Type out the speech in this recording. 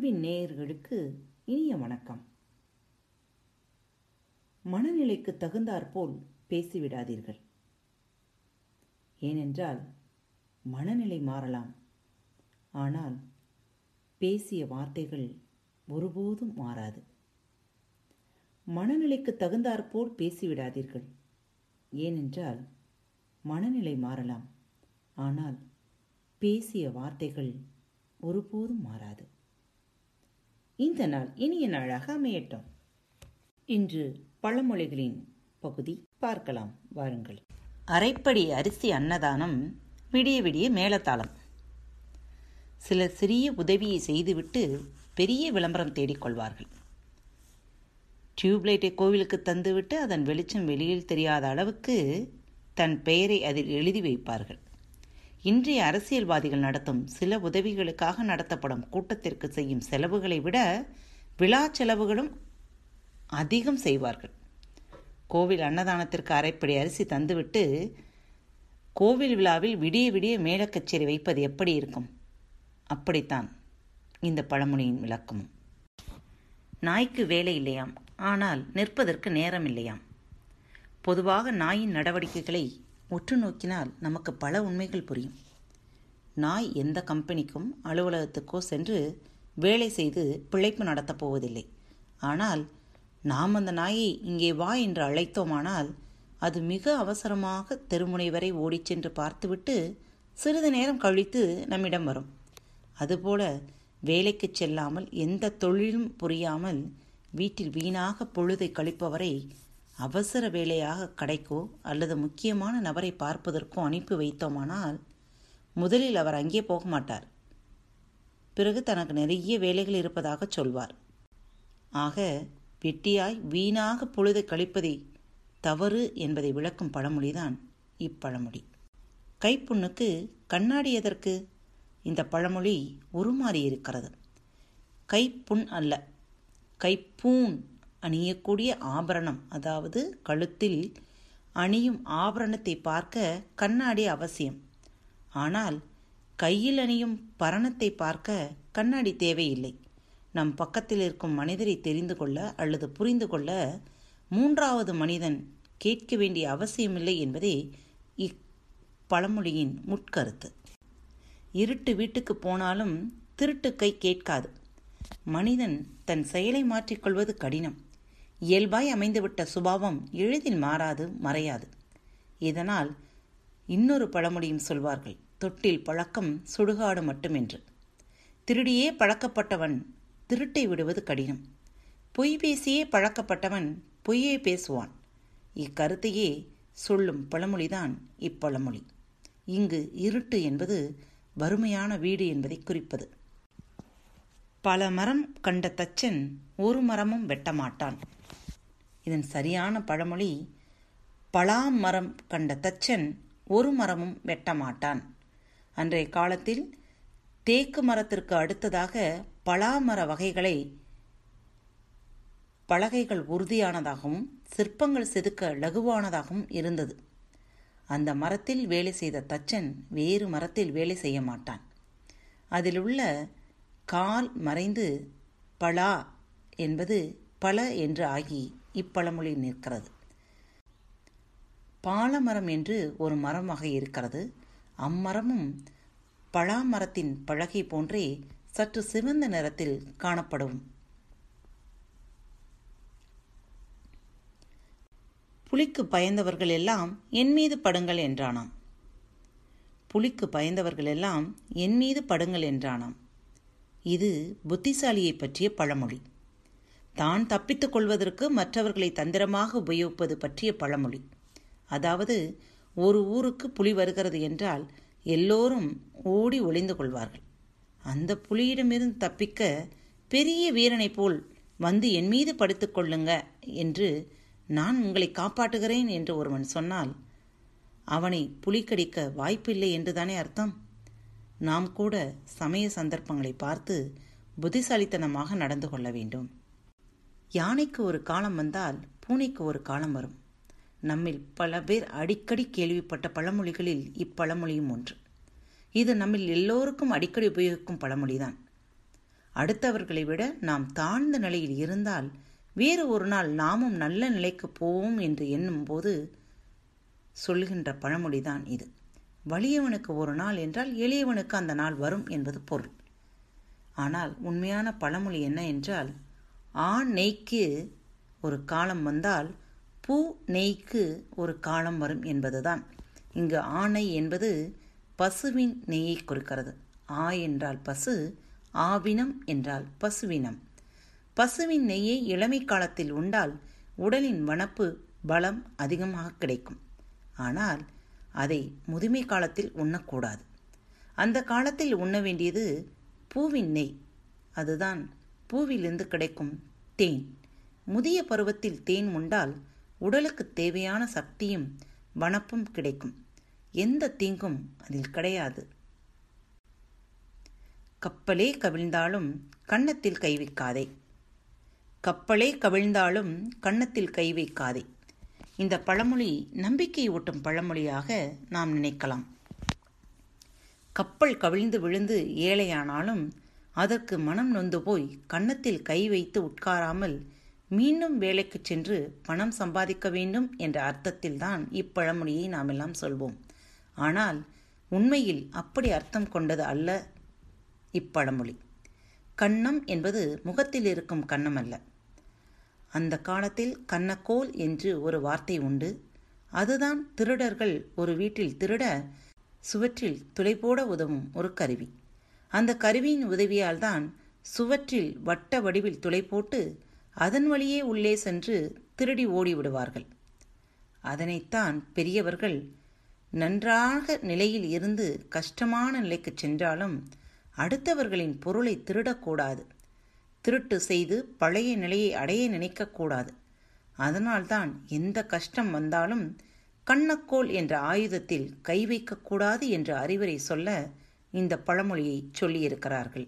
அன்பின் நேயர்களுக்கு இனிய வணக்கம். மனநிலைக்கு தகுந்தாற்போல் பேசிவிடாதீர்கள். ஏனென்றால் மனநிலை மாறலாம். ஆனால் பேசிய வார்த்தைகள் ஒருபோதும் மாறாது. மனநிலைக்கு தகுந்தாற்போல் பேசிவிடாதீர்கள். ஏனென்றால் மனநிலை மாறலாம். ஆனால் பேசிய வார்த்தைகள் ஒருபோதும் மாறாது. இந்த நாள் இனிய நாளாக அமையட்டும். இன்று பழமொழிகளின் பகுதி பார்க்கலாம் வாருங்கள். அரைப்படி அரிசி அன்னதானம் விடிய விடிய மேலத்தாளம். சில சிறிய உதவியை செய்துவிட்டு பெரிய விளம்பரம் தேடிக்கொள்வார்கள் டியூப்லைட்டை கோவிலுக்கு தந்துவிட்டு அதன் வெளிச்சம் வெளியில் தெரியாத அளவுக்கு தன் பெயரை அதில் எழுதி வைப்பார்கள். இன்றைய அரசியல்வாதிகள் நடத்தும் சில உதவிகளுக்காக நடத்தப்படும் கூட்டத்திற்கு செய்யும் செலவுகளை விட விழா செலவுகளும் அதிகம் செய்வார்கள். கோவில் அன்னதானத்திற்கு அரைப்படி அரிசி தந்துவிட்டு கோவில் விழாவில் விடிய விடிய மேலக்கச்சேரி வைப்பது எப்படி இருக்கும்? அப்படித்தான் இந்த பழமொழியின் விளக்கமும் நாய்க்கு வேலை இல்லையாம். ஆனால் நிற்பதற்கு நேரம் இல்லையாம். பொதுவாக நாயின் நடவடிக்கைகளை உற்று நோக்கினால் நமக்கு பல உண்மைகள் புரியும். நாய் எந்த கம்பெனிக்கும் அலுவலகத்துக்கோ சென்று வேலை செய்து பிழைப்பு நடத்தப் போவதில்லை. ஆனால் நாம் அந்த நாயை இங்கே வா என்று அழைத்தோமானால் அது மிக அவசரமாக தெருமுனை வரை ஓடிச் சென்று பார்த்துவிட்டு சிறிது நேரம் கழித்து நம்மிடம் வரும். அதுபோல வேலைக்கு செல்லாமல் எந்த தொழிலும் புரியாமல் வீட்டில் வீணாக பொழுதை கழிப்பவரை அவசர வேலையாக கடைக்கோ அல்லது முக்கியமான நபரை பார்ப்பதற்கோ அனுப்பி வைத்தோமானால் முதலில் அவர் அங்கே போக மாட்டார். பிறகு தனக்கு நிறைய வேலைகள் இருப்பதாக சொல்வார். ஆக வெட்டியாய் வீணாக பொழுதை கழிப்பதை தவறு என்பதை விளக்கும் பழமொழிதான் இப்பழமொழி. கைப்புண்ணுக்கு கண்ணாடி எதற்கு? இந்த பழமொழி உருமாறி இருக்கிறது கைப்புண் அல்ல கைப்பூன் அணியக்கூடிய ஆபரணம். அதாவது கழுத்தில் அணியும் ஆபரணத்தை பார்க்க கண்ணாடி அவசியம். ஆனால் கையில் அணியும் பரணத்தை பார்க்க கண்ணாடி தேவையில்லை. நம் பக்கத்தில் இருக்கும் மனிதரை தெரிந்து கொள்ள அல்லது புரிந்து கொள்ள மூன்றாவது மனிதன் கேட்க வேண்டிய அவசியமில்லை என்பதே இப்பழமொழியின் முட்கருத்து இருட்டு வீட்டுக்கு போனாலும் திருட்டு கை கேட்காது. மனிதன் தன் செயலை மாற்றிக்கொள்வது கடினம். இயல்பாய் அமைந்துவிட்ட சுபாவம் எளிதில் மாறாது மறையாது. இதனால் இன்னொரு பழமொழியும் சொல்வார்கள் தொட்டில் பழக்கம் சுடுகாடு மட்டுமென்று. திருடியே பழக்கப்பட்டவன் திருட்டை விடுவது கடினம். பொய் பேசியே பழக்கப்பட்டவன் பொய்யே பேசுவான். இக்கருத்தையே சொல்லும் பழமொழிதான் இப்பழமொழி. இங்கு இருட்டு என்பது வறுமையான வீடு என்பதை குறிப்பது. பல மரம் கண்ட தச்சன் ஒரு மரமும் வெட்டமாட்டான் இதன் சரியான பழமொழி பலா மரம் கண்ட தச்சன் ஒரு மரமும் வெட்டமாட்டான். அன்றைய காலத்தில் தேக்கு மரத்திற்கு அடுத்ததாக பலாமர வகைகளை பலகைகள் உறுதியானதாகவும் சிற்பங்கள் செதுக்க லகுவானதாகவும் இருந்தது. அந்த மரத்தில் வேலை செய்த தச்சன் வேறு மரத்தில் வேலை செய்ய மாட்டான். அதில் உள்ள கால் மறைந்து பலா என்பது பல என்று ஆகி இப்பழமொழி நிற்கிறது. பாலமரம் என்று ஒரு மரம் வகை இருக்கிறது. அம்மரமும் பழாமரத்தின் பழகை போன்றே சற்று சிவந்த நிறத்தில் காணப்படும். புலிக்கு பயந்தவர்கள் எல்லாம் என் மீது படுங்கள் என்றானாம். புலிக்கு பயந்தவர்கள் எல்லாம் என் மீது படுங்கள் என்றானாம். இது புத்திசாலியை பற்றிய பழமொழி. தான் தப்பித்துக் கொள்வதற்கு மற்றவர்களை தந்திரமாக உபயோகிப்பது பற்றிய பழமொழி. அதாவது ஒரு ஊருக்கு புலி வருகிறது என்றால் எல்லோரும் ஓடி ஒளிந்து கொள்வார்கள். அந்த புலியிடமிருந்து தப்பிக்க பெரிய வீரனைப் போல் வந்து என் மீது படுத்துக் கொள்ளுங்க என்று நான் உங்களை காப்பாற்றுகிறேன் என்று ஒருவன் சொன்னால் அவனை புலி கடிக்க வாய்ப்பில்லை என்றுதானே அர்த்தம்? நாம் கூட சமய சந்தர்ப்பங்களை பார்த்து புத்திசாலித்தனமாக நடந்து கொள்ள வேண்டும். யானைக்கு ஒரு காலம் வந்தால் பூனைக்கு ஒரு காலம் வரும். நம்மில் பல பேர் அடிக்கடி கேள்விப்பட்ட பழமொழிகளில் இப்பழமொழியும் ஒன்று. இது நம்மில் எல்லோருக்கும் அடிக்கடி உபயோகிக்கும் பழமொழிதான். அடுத்தவர்களை விட நாம் தாழ்ந்த நிலையில் இருந்தால் வேறு ஒரு நாள் நாமும் நல்ல நிலைக்கு போவோம் என்று எண்ணும்போது சொல்கின்ற பழமொழிதான் இது. வலியவனுக்கு ஒரு நாள் என்றால் எளியவனுக்கு அந்த நாள் வரும் என்பது பொருள். ஆனால் உண்மையான பழமொழி என்ன என்றால் ஆ நெய்க்கு ஒரு காலம் வந்தால் பூ நெய்க்கு ஒரு காலம் வரும் என்பதுதான். இங்கு ஆணை என்பது பசுவின் நெய்யை குறிக்கிறது. ஆ என்றால் பசு ஆவினம் என்றால் பசுவினம். பசுவின் நெய்யை இளமை காலத்தில் உண்டால் உடலின் வனப்பு பலம் அதிகமாக கிடைக்கும். ஆனால் அதை முதுமை காலத்தில் உண்ணக்கூடாது. அந்த காலத்தில் உண்ண வேண்டியது பூவின் நெய். அதுதான் பூவிலிருந்து கிடைக்கும் தேன். முதிய பருவத்தில் தேன் உண்டால் உடலுக்கு தேவையான சக்தியும் வனப்பும் கிடைக்கும். எந்த தீங்கும் அதில் கிடையாது. கப்பலே கவிழ்ந்தாலும் கன்னத்தில் கை வைக்காதே. கப்பலே கவிழ்ந்தாலும் கன்னத்தில் கை வைக்காதே. இந்த பழமொழி நம்பிக்கை ஊட்டும் பழமொழியாக நாம் நினைக்கலாம். கப்பல் கவிழ்ந்து விழுந்து ஏழையானாலும் அதற்கு மனம் நொந்து போய் கன்னத்தில் கை வைத்து உட்காராமல் மீண்டும் வேலைக்கு சென்று பணம் சம்பாதிக்க வேண்டும் என்ற அர்த்தத்தில்தான் இப்பழமொழியை நாம் எல்லாம் சொல்வோம். ஆனால் உண்மையில் அப்படி அர்த்தம் கொண்டது அல்ல இப்பழமொழி. கன்னம் என்பது முகத்தில் இருக்கும் கன்னம் அல்ல. அந்த காலத்தில் கண்ணக்கோல் என்று ஒரு வார்த்தை உண்டு. அதுதான் திருடர்கள் ஒரு வீட்டில் திருட சுவற்றில் துளை போட உதவும் ஒரு கருவி. அந்த கருவியின் உதவியால் தான் சுவற்றில் வட்ட வடிவில் துளை போட்டு அதன் வழியே உள்ளே சென்று திருடி ஓடிவிடுவார்கள் அதனைத்தான் பெரியவர்கள் நன்றாக நிலையில் இருந்து கஷ்டமான நிலைக்கு சென்றாலும் அடுத்தவர்களின் பொருளை திருடக்கூடாது. திருட்டு செய்து பழைய நிலையை அடைய நினைக்கக்கூடாது. அதனால்தான் எந்த கஷ்டம் வந்தாலும் கண்ணக்கோல் என்ற ஆயுதத்தில் கை வைக்கக்கூடாது என்ற அறிவுரை சொல்ல இந்த பழமொழியை சொல்லியிருக்கிறார்கள்.